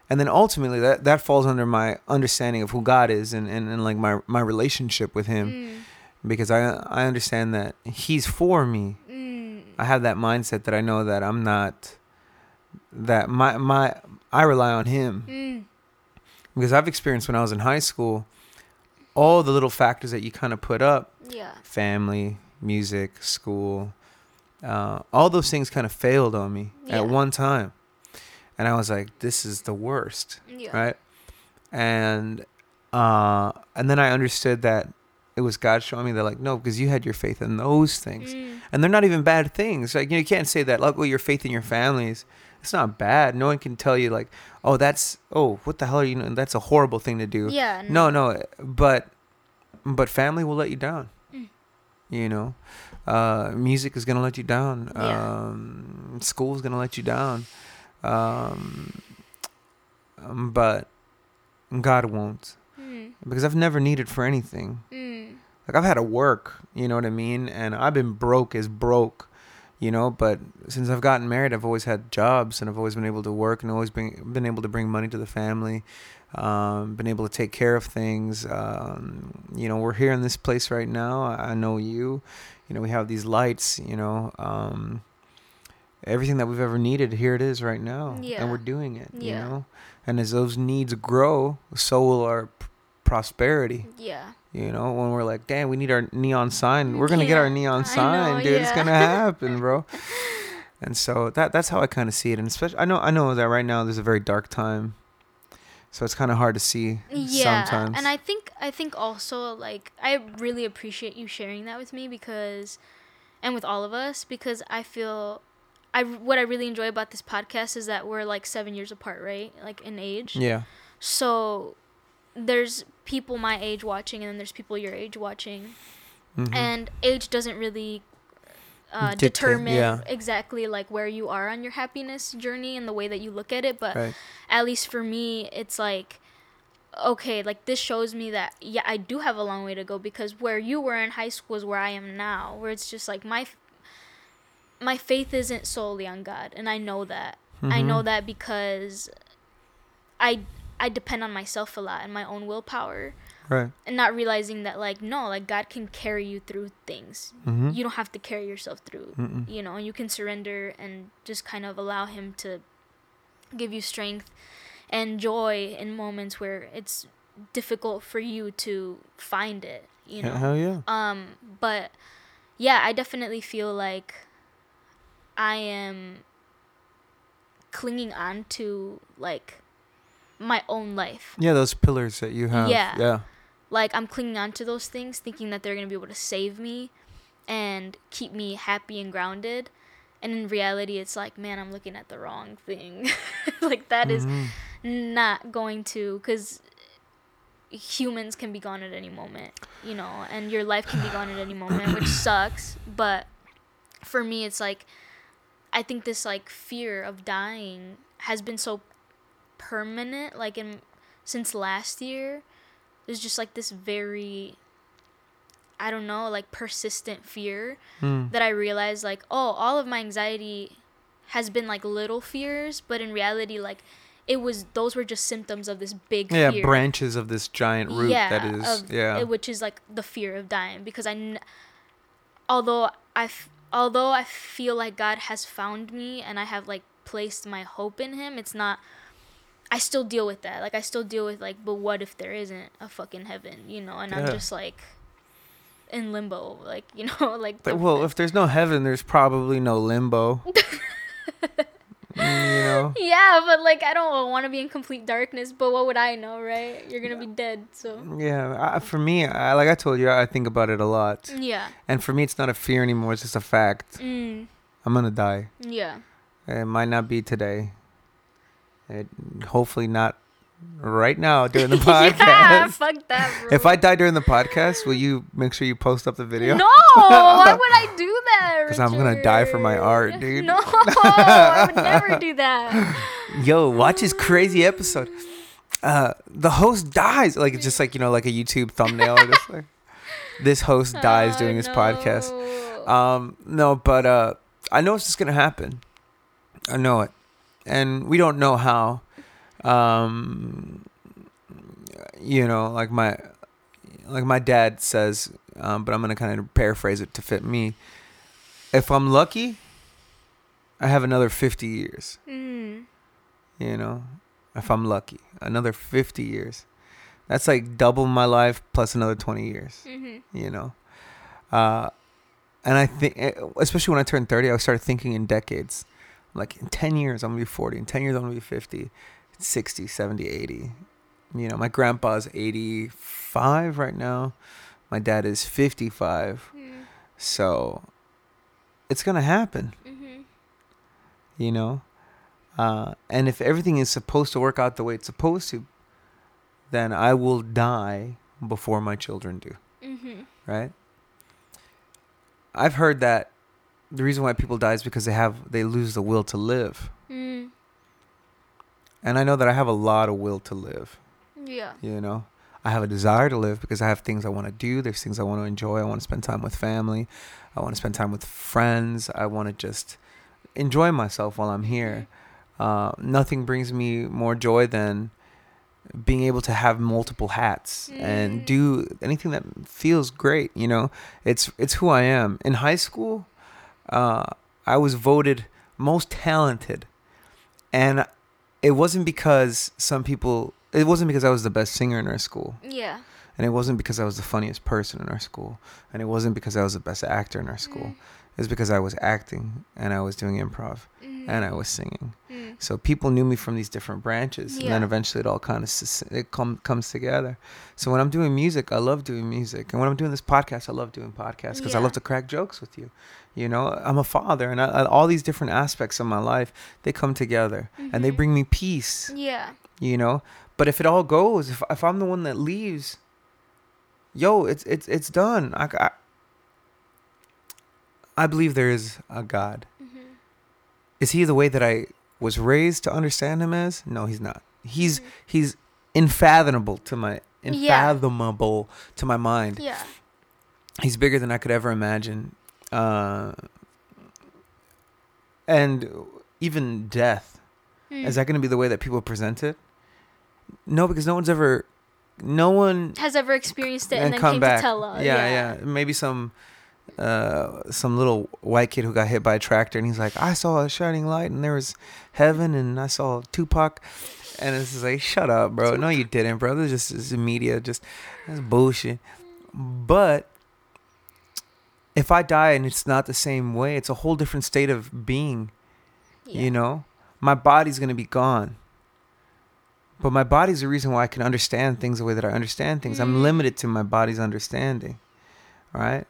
and then ultimately that that falls under my understanding of who God is and and, and like my my relationship with him
Mm.
because I I understand that he's for me.
Mm.
I have that mindset that I know that I'm not that my my I rely on him
Mm.
because I've experienced when I was in high school all the little factors that you kind of put up
Yeah.
family, music, school, uh, all those things kind of failed on me
Yeah.
at one time. And I was like, this is the worst,
Yeah.
right? And uh, and then I understood that it was God showing me that, like, no, because you had your faith in those things.
Mm.
And they're not even bad things. Like, you, know, you can't say that, like, well, your faith in your families, it's not bad. No one can tell you, like, oh, that's, oh, what the hell are you, doing? that's a horrible thing to do.
Yeah.
No, no, but but family will let you down.
Mm.
You know, uh, music is gonna let you down.
Yeah.
Um, school's gonna let you down. Um, um, but God won't
Mm.
because I've never needed for anything.
Mm.
Like I've had to work, you know what I mean, and I've been broke as broke, you know. But since I've gotten married, I've always had jobs, and I've always been able to work, and always been been able to bring money to the family, um, been able to take care of things. Um, you know, we're here in this place right now. I know you. You know, we have these lights. You know, um, everything that we've ever needed, here it is right now,
Yeah.
and we're doing it. You know, and as those needs grow, so will our p- prosperity.
Yeah.
You know, when we're like, damn, we need our neon sign. We're gonna get our neon sign,
know,
dude. It's gonna *laughs* happen, bro. and so that that's how I kind of see it. And especially, I know I know that right now there's a very dark time, so it's kind of hard to see
Yeah.
sometimes.
And I think I think also like I really appreciate you sharing that with me because and with all of us because I feel I what I really enjoy about this podcast is that we're like 7 years apart, right? Like in age.
yeah,
So there's people my age watching and then there's people your age watching.
Mhm.
And age doesn't really uh,
Dictate,
determine
yeah.
exactly like where you are on your happiness journey and the way that you look at it, but
right.
at least for me, it's like, okay, like this shows me that yeah, I do have a long way to go because where you were in high school is where I am now, where it's just like my f- my faith isn't solely on God, and I know that. I know
Mhm.
that because I I depend on myself a lot and my own willpower,
Right.
and not realizing that like no, like God can carry you through things.
Mm-hmm.
You don't have to carry yourself through
Mm-mm.
you know, and you can surrender and just kind of allow him to give you strength and joy in moments where it's difficult for you to find it, you know.
Hell yeah.
Um but yeah, I definitely feel like I am clinging on to like my own life.
Yeah, those pillars that you have.
Yeah.
Yeah.
Like I'm clinging on to those things thinking that they're going to be able to save me and keep me happy and grounded. And in reality, it's like, man, I'm looking at the wrong thing. *laughs* like that is
Mhm.
not going to cuz humans can be gone at any moment, you know, and your life can be gone at any moment, which *coughs* sucks, but for me it's like I think this like fear of dying has been so permanent like in since last year there's just like this very I don't know, like persistent fear
Mm.
that I realized like, oh, all of my anxiety has been like little fears, but in reality like it was those were just symptoms of this big
Yeah,
fear.
branches of this giant root that is.
of-
yeah.
it- which is like the fear of dying because I although I f- although I feel like God has found me and I have like placed my hope in him, it's not I still deal with that. Like I still deal with like but what if there isn't a fucking heaven, you know? And I'm just like in limbo, like, you *laughs* know, like the-
well, if there's no heaven, there's probably no limbo. *laughs* You know.
Yeah, but like I don't want to be in complete darkness. But what would I know, right? You're gonna be dead, so
Yeah, I, for me, I, like I told you, I think about it a lot.
yeah.
And for me, it's not a fear anymore. It's just a fact.
Mm,
I'm gonna die.
yeah.
It might not be today. It, hopefully not right now during the *laughs*
yeah,
podcast.
fuck that, bro.
if I die during the podcast, will you make sure you post up the video?
No, why would I do that? *laughs*
'Cause I'm gonna die for my art, dude.
No, *laughs* I would never do that.
Yo, watch this crazy episode. uh, the host dies. Like it's just like you know, like a YouTube thumbnail. or just like this host dies
Oh,
doing his podcast.
no.
Um, no, but uh, I know it's just gonna happen. I know it, and we don't know how. Um, you know, like my, like my dad says, um, but I'm gonna kind of paraphrase it to fit me. If I'm lucky, I have another 50 years.
Mm.
You know, if I'm lucky, another 50 years. That's like double my life plus another 20 years
hmm
you know uh and i think eh, especially when i turned 30 i started thinking in decades like in 10 years i'm gonna be 40 in 10 years i'm gonna be 50 60 70 80 you know my grandpa's 85 right now. My dad is 55
Mm.
so it's gonna happen.
Hmm
you know? Uh and if everything is supposed to work out the way it's supposed to then i will die before my children do.
Hmm
right? I've heard that the reason why people die is because they have they lose the will to live.
Mm.
And I know that I have a lot of will to live,
Yeah.
you know. I have a desire to live because I have things I want to do, there's things I want to enjoy. I want to spend time with family. I want to spend time with friends. I want to just enjoy myself while I'm here. Uh, nothing brings me more joy than being able to have multiple hats and
Mm.
do anything that feels great you know it's it's who i am in high school uh, i was voted most talented and it wasn't because some people it wasn't because i was the best singer in our school
Yeah.
and it wasn't because i was the funniest person in our school and it wasn't because i was the best actor in our school
Mm.
it was because i was acting and i was doing improv
Mhm.
and i was singing
Mm.
so people knew me from these different branches, and then eventually it all kind of it com- comes together. So when I'm doing music, I love doing music, and when I'm doing this podcast, I love doing podcasts because I love to crack jokes with you. You know, I'm a father, and I, all these different aspects of my life they come together, and they
Mhm.
bring me peace.
Yeah.
You know, but if it all goes, if if I'm the one that leaves, yo, it's it's it's done. I I, I believe there is a God.
hmm
Is he the way that I was raised to understand him as? No, he's not. He's
Mhm.
he's unfathomable to my
Yeah.
unfathomable to my mind.
Yeah.
He's bigger than I could ever imagine. Uh, and even death
Mm.
is that going to be the way that people present it? No, because no one's ever, no one
has ever experienced it and,
and
then
come
came
back.
to tell us.
yeah, yeah, Maybe some uh some little white kid who got hit by a tractor and he's like, I saw a shining light and there was heaven and I saw Tupac and it's just like, shut up, bro. No, you didn't, bro. This is just this media, just that's bullshit. But if I die and it's not the same way, it's a whole different state of being.
Yeah.
You know, my body's gonna be gone. But my body's the reason why I can understand things the way that I understand things. I'm
Mm.
limited to my body's understanding. Right?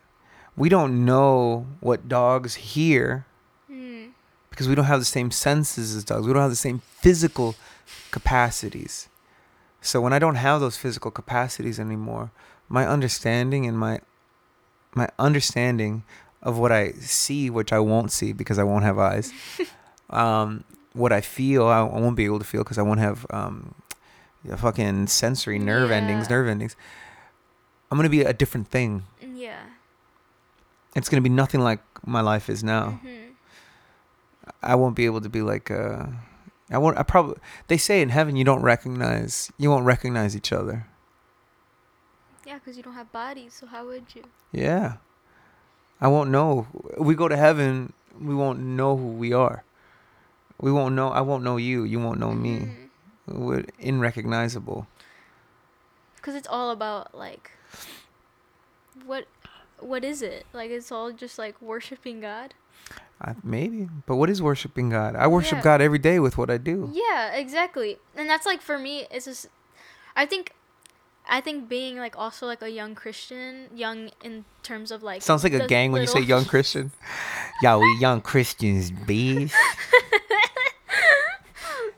We don't know what dogs hear
Mm.
because we don't have the same senses as dogs. We don't have the same physical capacities. So when I don't have those physical capacities anymore, my understanding and my my understanding of what I see, which I won't see because I won't have eyes, *laughs* um, what I feel, I, I won't be able to feel because I won't have um, the fucking sensory nerve endings, nerve endings. I'm gonna be a different thing.
Yeah.
It's gonna be nothing like my life is now.
hmm
I won't be able to be like uh I won't I probably they say in heaven you don't recognize you won't recognize each other.
Yeah, because you don't have bodies, so how would you?
Yeah. I won't know. We go to heaven, we won't know who we are. We won't know I won't know you, you won't know me. Mm-hmm. We're unrecognizable.
Because it's all about like, what, what is it? Like it's all just like worshiping God.
I, maybe. But what is worshiping God? I worship
Yeah.
God every day with what I do.
Yeah, exactly. And that's like for me, it's just, I think, I think being like also like a young Christian, young in terms of like.
Sounds like a gang when you say young Christian. Yeah, we young Christians, bees. *laughs*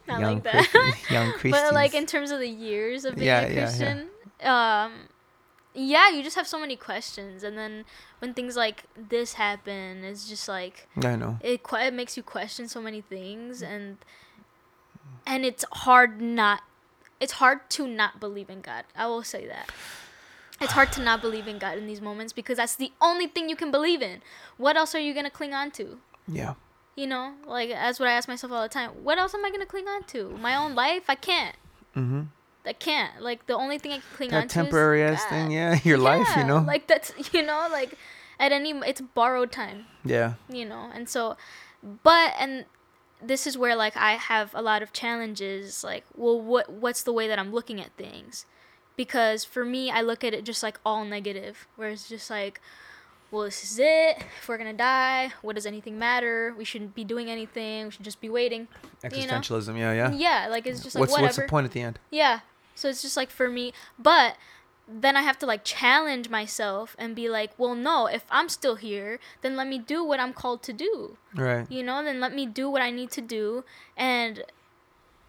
Not
young
like that.
Christians, *laughs* young Christians.
But like in terms of the years of being
Yeah,
a
yeah, yeah.
Christian, um, yeah, you just have so many questions, and then when things like this happen, it's just like
I know.
it it makes you question so many things, and and it's hard not it's hard to not believe in God. I will say that. It's hard to not believe in God in these moments because that's the only thing you can believe in. What else are you gonna cling on to?
Yeah.
You know, like that's what I ask myself all the time. What else am I gonna cling on to? My own life? I can't.
Mm-hmm.
I can't. Like the only thing I can cling
That
on to
temporary ass
God.
thing, yeah, *laughs* your life, you know.
Like that's *laughs* you know, like at any it's borrowed time,
yeah.
you know. And so but and this is where like I have a lot of challenges like, well what what's the way that I'm looking at things? Because for me, I look at it just like all negative, where it's just like well, this is it. If we're gonna die, what does anything matter? We shouldn't be doing anything. We should just be waiting. You know?
Existentialism, yeah, yeah.
Yeah, like it's just like
what's
whatever.
what's the point at the end?
Yeah. So it's just like for me, but then I have to like challenge myself and be like, well, no, if I'm still here, then let me do what I'm called to do.
Right.
You know, then let me do what I need to do. And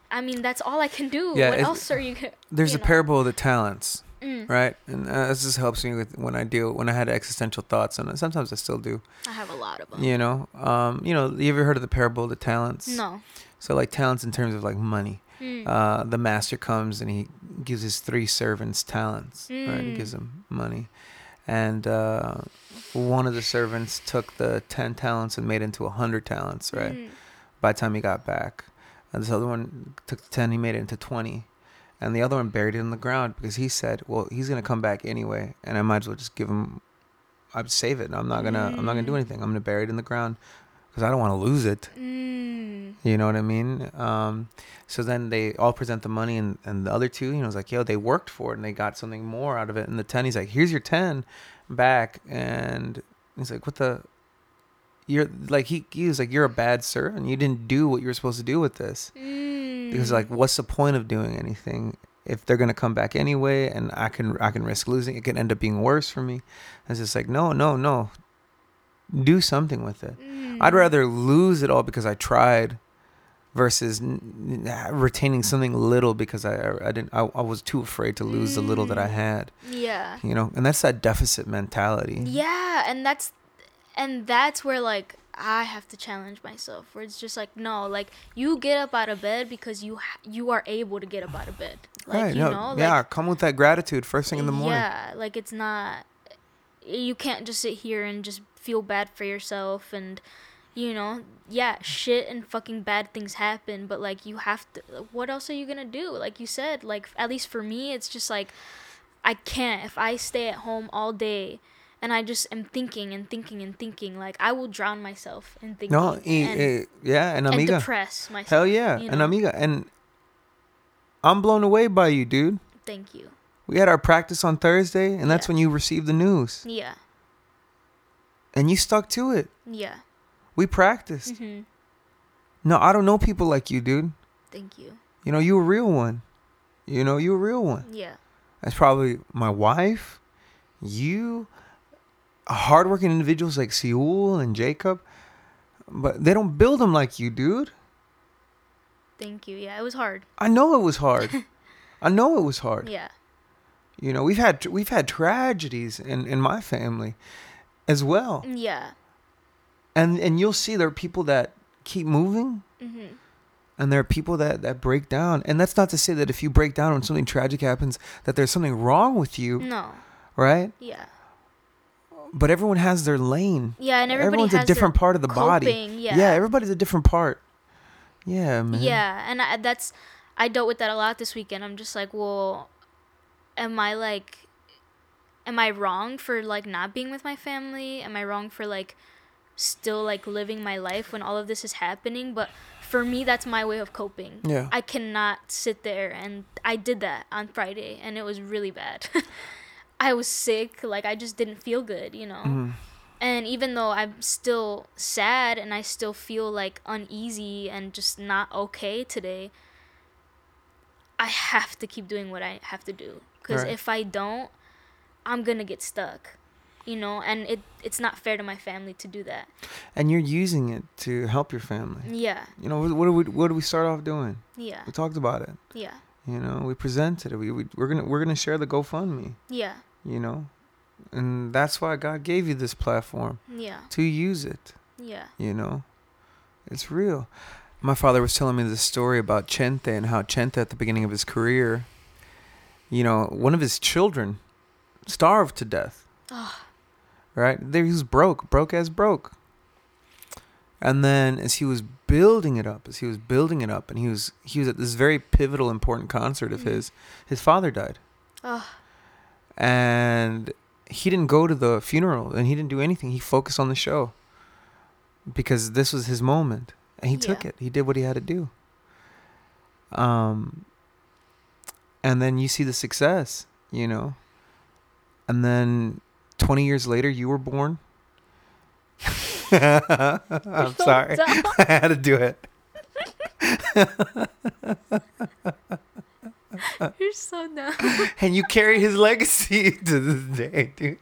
I mean, that's all I can do.
Yeah,
what else are you? *laughs*
There's
you
a
know?
parable of the talents,
Mm,
right? And uh, this just helps me with when I deal when I had existential thoughts, and sometimes I still do.
I have a lot of them.
You know, um, you know, you ever heard of the parable of the talents?
No.
So like talents in terms of like money.
Mm.
Uh, the master comes and he gives his three servants talents. Right, he
Mm.
gives them money, and uh, one of the servants took the ten talents and made it into a hundred talents. Right.
Mm.
By the time he got back, and this other one took the ten, he made it into twenty, and the other one buried it in the ground because he said, "Well, he's gonna come back anyway, and I might as well just give him, I'd save it. I'm not gonna, I'm not gonna do
Mm.
anything. I'm gonna bury it in the ground because I don't want to lose it.
Mm.
You know what I mean? Um, so then they all present the money, and, and the other two, you know, it's like, yo, they worked for it and they got something more out of it. And the 10, he's like, here's your 10 back. And he's like, what the? You're like, he, he was like, you're a bad servant. You didn't do what you were supposed to do with this.
Mm.
Because, like, what's the point of doing anything? If they're gonna come back anyway, and I can I can risk losing, it can end up being worse for me. It's just like no, no, no. Do something with it. I'd
Mm.
rather lose it all because I tried versus n- n- retaining something little because I I didn't I, I was too afraid to lose the little that I
Mm.
had.
Yeah.
You know, and that's that deficit mentality.
Yeah, and that's and that's where like I have to challenge myself. Where it's just like no, like you get up out of bed because you ha- you are able to get up out of bed. Like
right.
you
no,
know,
yeah.
like
come with that gratitude first thing in the morning.
Yeah, like it's not you can't just sit here and just feel bad for yourself and you know, yeah, shit and fucking bad things happen, but like you have to what else are you going to do? Like you said, like at least for me it's just like I can't if I stay at home all day and I just am thinking and thinking and thinking like I will drown myself in thinking
No, e-
and,
e- yeah, and
and
amiga.
depress myself.
Hell yeah,
you
and
know?
amiga, and I'm blown away by you, dude.
Thank you.
We had our practice on Thursday, and that's
Yeah.
when you received the news,
Yeah.
and you stuck to it.
Yeah.
We practiced.
Mhm.
No, I don't know people like you, dude.
Thank you.
You know, you a real one. You know, you a real one.
Yeah.
That's probably my wife, you, hardworking individuals like Seul and Jacob, but they don't build them like you, dude.
Thank you. Yeah, it was hard.
I know it was hard. *laughs* I know it was hard.
Yeah.
You know, we've had we've had tragedies in in my family as well.
Yeah.
And and you'll see there are people that keep moving
Mhm.
and there are people that that break down. And that's not to say that if you break down when something tragic happens that there's something wrong with you,
No.
right?
Yeah.
But everyone has their lane.
Yeah, and everybody
Everyone's
has
a different part of the body.
Yeah.
Yeah, everybody's a different part. Yeah, man.
Yeah, and I, that's I dealt with that a lot this weekend. I'm just like, well, am I like, am I wrong for like not being with my family? Am I wrong for like still like living my life when all of this is happening? But for me, that's my way of coping.
Yeah.
I cannot sit there and I did that on Friday and it was really bad. *laughs* I was sick, like I just didn't feel good, you know.
Mhm.
And even though I'm still sad and I still feel like uneasy and just not okay today, I have to keep doing what I have to do. Because
Right.
if I don't, I'm going to get stuck. You know, and it it's not fair to my family to do that.
And you're using it to help your family.
Yeah.
You know, what, what do we what do we start off doing?
Yeah.
We talked about it.
Yeah.
You know, we presented it. We, we we're gonna we're gonna share the GoFundMe.
Yeah.
You know, and that's why God gave you this platform
Yeah.
to use it.
Yeah.
You know, it's real. My father was telling me this story about Chente and how Chente, at the beginning of his career, you know, one of his children starved to death. Right? There he was broke, broke as broke. And then as he was building it up, as he was building it up, and he was he was at this very pivotal, important concert of
Mhm.
his, his father died.
oh,
and he didn't go to the funeral and he didn't do anything he focused on the show because this was his moment and he took it he did what he had to do um and then you see the success you know? And then 20 years later you were born? *laughs* I'm sorry. *laughs* i had to do it. *laughs*
You're so dumb.
and you carry his legacy to this day dude.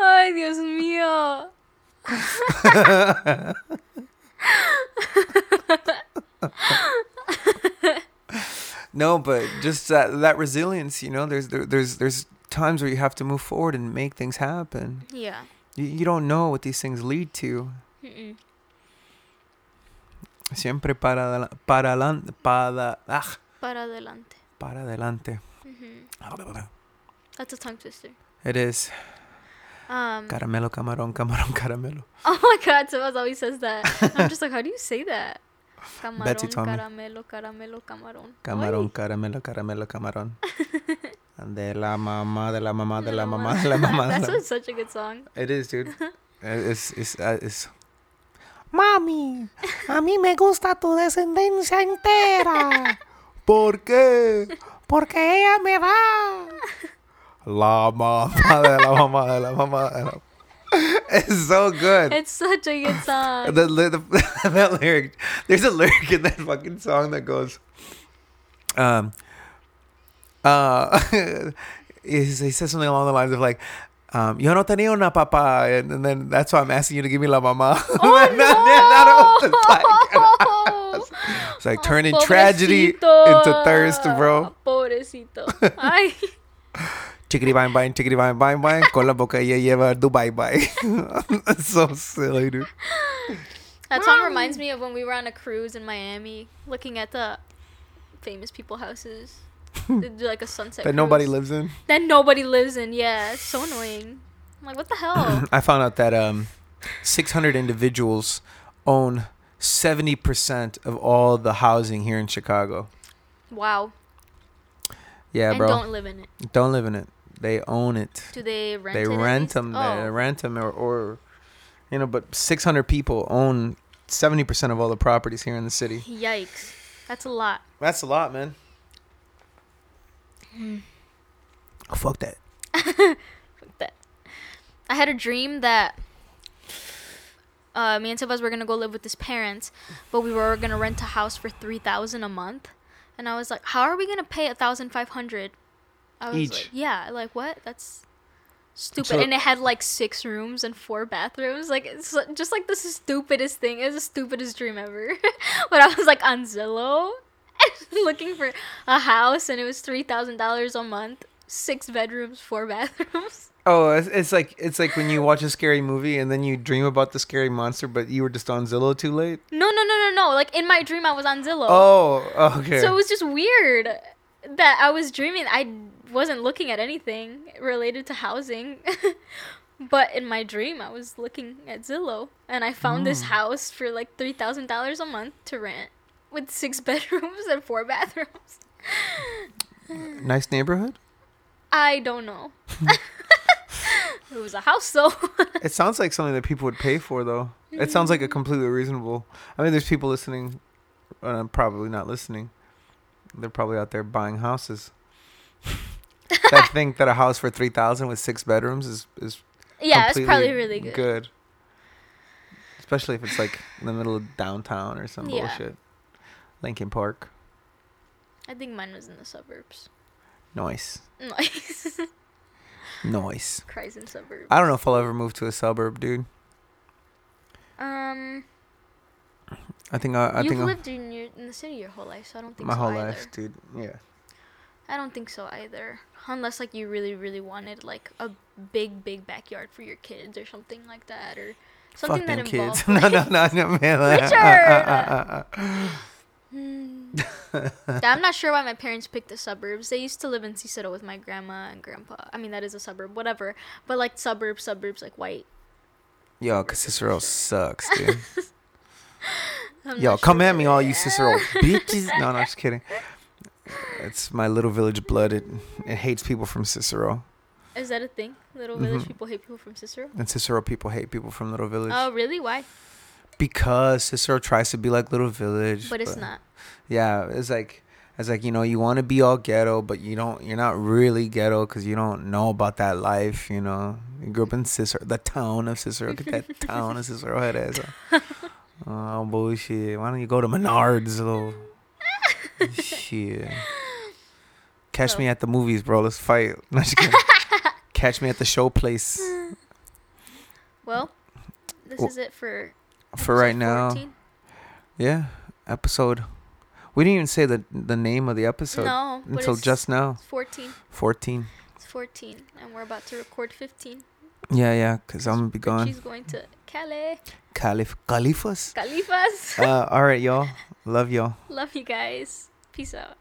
Ay, Dios mío.
No, but just that that resilience, you know, there's there, there's there's times where you have to move forward and make things happen.
Yeah.
You, you don't know what these things lead to.
Mm-mm.
Siempre para para adelante, para ah,
Para adelante.
para adelante.
hmm That's a tongue twister.
It is
Um.
caramelo, camarón, camarón, caramelo. *laughs*
Oh my God, Sebas always says that. I'm just like, how do you say that? Camarón,
Betsy told me.
caramelo, caramelo, camarón.
Camarón,
Ay.
caramelo, caramelo, camarón. *laughs* de la mamá, de la mamá, de la mamá, de la mamá. *laughs*
That's
la-
such a good song.
It is, dude. It's, it's, uh, it's... Mami, a mí me gusta tu descendencia entera. *laughs* ¿Por qué? Porque ella me da. La mamá de la mamá de la mamá de la... *laughs* It's so good.
It's such a good song.
The, the, the, *laughs* that lyric, there's a lyric in that fucking song that goes, um, uh, *laughs* he says something along the lines of like, um, yo no tenía una papá, and, and then that's why I'm asking you to give me la mamá.
Oh,
it's like, it's like turning tragedy into thirst, bro.
Pobrecito. Ay.
Chickity bang bang, chickity bang bang bang, con la boca ella lleva Dubai bye. That's *laughs* so silly, dude.
That song reminds me of when we were on a cruise in Miami, looking at the famous people houses. They do like a sunset. *laughs*
That nobody
cruise.
lives in.
That nobody lives in. Yeah, it's so annoying. I'm like, what the hell? *laughs*
I found out that um, 600 individuals own 70% of all the housing here in Chicago.
wow.
Yeah,
and
bro.
don't live in it.
Don't live in it. They own it.
Do they rent
they rent them. They
Oh.
rent them, or, or, you know, but 600 people own 70% of all the properties here in the city.
Yikes. That's a lot.
That's a lot, man.
Hmm.
Oh, fuck that. *laughs*
Fuck that. I had a dream that uh, me and Sebas were gonna go live with his parents, but we were gonna rent a house for three thousand a month, and I was like, "How are we gonna pay a thousand five hundred? I was
Each.
like, "Yeah, like what? That's stupid."
So-
and it had like six rooms and four bathrooms, like it's just like the stupidest thing. It was the stupidest dream ever. *laughs* but I was like on Zillow, *laughs* looking for a house, and it was three thousand dollars a month, six bedrooms, four *laughs* bathrooms.
Oh, it's, it's like it's like when you watch a scary movie and then you dream about the scary monster, but you were just on Zillow too late.
No, no, no, no, no. Like in my dream, I was on Zillow.
Oh, okay.
So it was just weird that I was dreaming. I wasn't looking at anything related to housing. *laughs* but in my dream, I was looking at Zillow and I found this
Mm.
house for like $3,000 a month to rent with six *laughs* bedrooms and four bathrooms.
nice neighborhood.
I don't know. *laughs* it was a house though.
It sounds like something that people would pay for, though. It sounds like a completely reasonable. I mean, there's people listening, uh, probably not listening. They're probably out there buying houses. That *laughs* think that a house for three thousand with six bedrooms is is
yeah, it's probably really good.
Good. Especially if it's like in the middle of downtown or some
Yeah.
bullshit. Lincoln Park.
I think mine was in the suburbs.
Nice.
Nice.
Nice.
Cries in suburbs.
I don't know if I'll ever move to a suburb, dude.
Um,
I think I, I
you've
think
lived in your in the city your whole life, so I don't think
my
so
whole
either.
life, dude. Yeah.
I don't think so either, unless like you really really wanted like a big big backyard for your kids or something like that, or Something
Fuck
that
them kids. *laughs*
involved.
no, no, no, no, man. *laughs*
Richard! Hmm. *laughs* I'm not sure why my parents picked the suburbs. They used to live in Cicero with my grandma and grandpa. I mean, that is a suburb, whatever. But like suburbs, suburbs, like white.
Yo, cause Cicero sucks, dude. Yo, come
sure
at me, all you. Cicero bitches. No, no, I'm just kidding. It's my little village blood. It it hates people from Cicero,
Is that a thing? Little village
Mhm.
people hate people from Cicero.
and Cicero people hate people from Little Village
Oh, really? Why?
because Cicero tries to be like Little Village,
But it's not.
Yeah, it's like it's like you know you want to be all ghetto, but you don't. You're not really ghetto because you don't know about that life. You know, you grew up in Cicero, the town of Cicero. Get that *laughs* town of Cicero head ass. *laughs* Oh bullshit! Why don't you go to Menards, little shit? Catch me at the movies, bro. Let's fight. *laughs* *laughs* Catch me at the show place.
Well, this
Well,
is it for
For right
episode
now, yeah. Episode. We didn't even say the the name of the episode
no,
until just now.
14.
Fourteen.
It's 14, and we're about to record 15.
Yeah, yeah, because I'm gonna be going.
She's going to Cali.
Calif Califas.
Califas.
uh, all right, y'all. Love y'all. *laughs*
Love you guys. Peace out.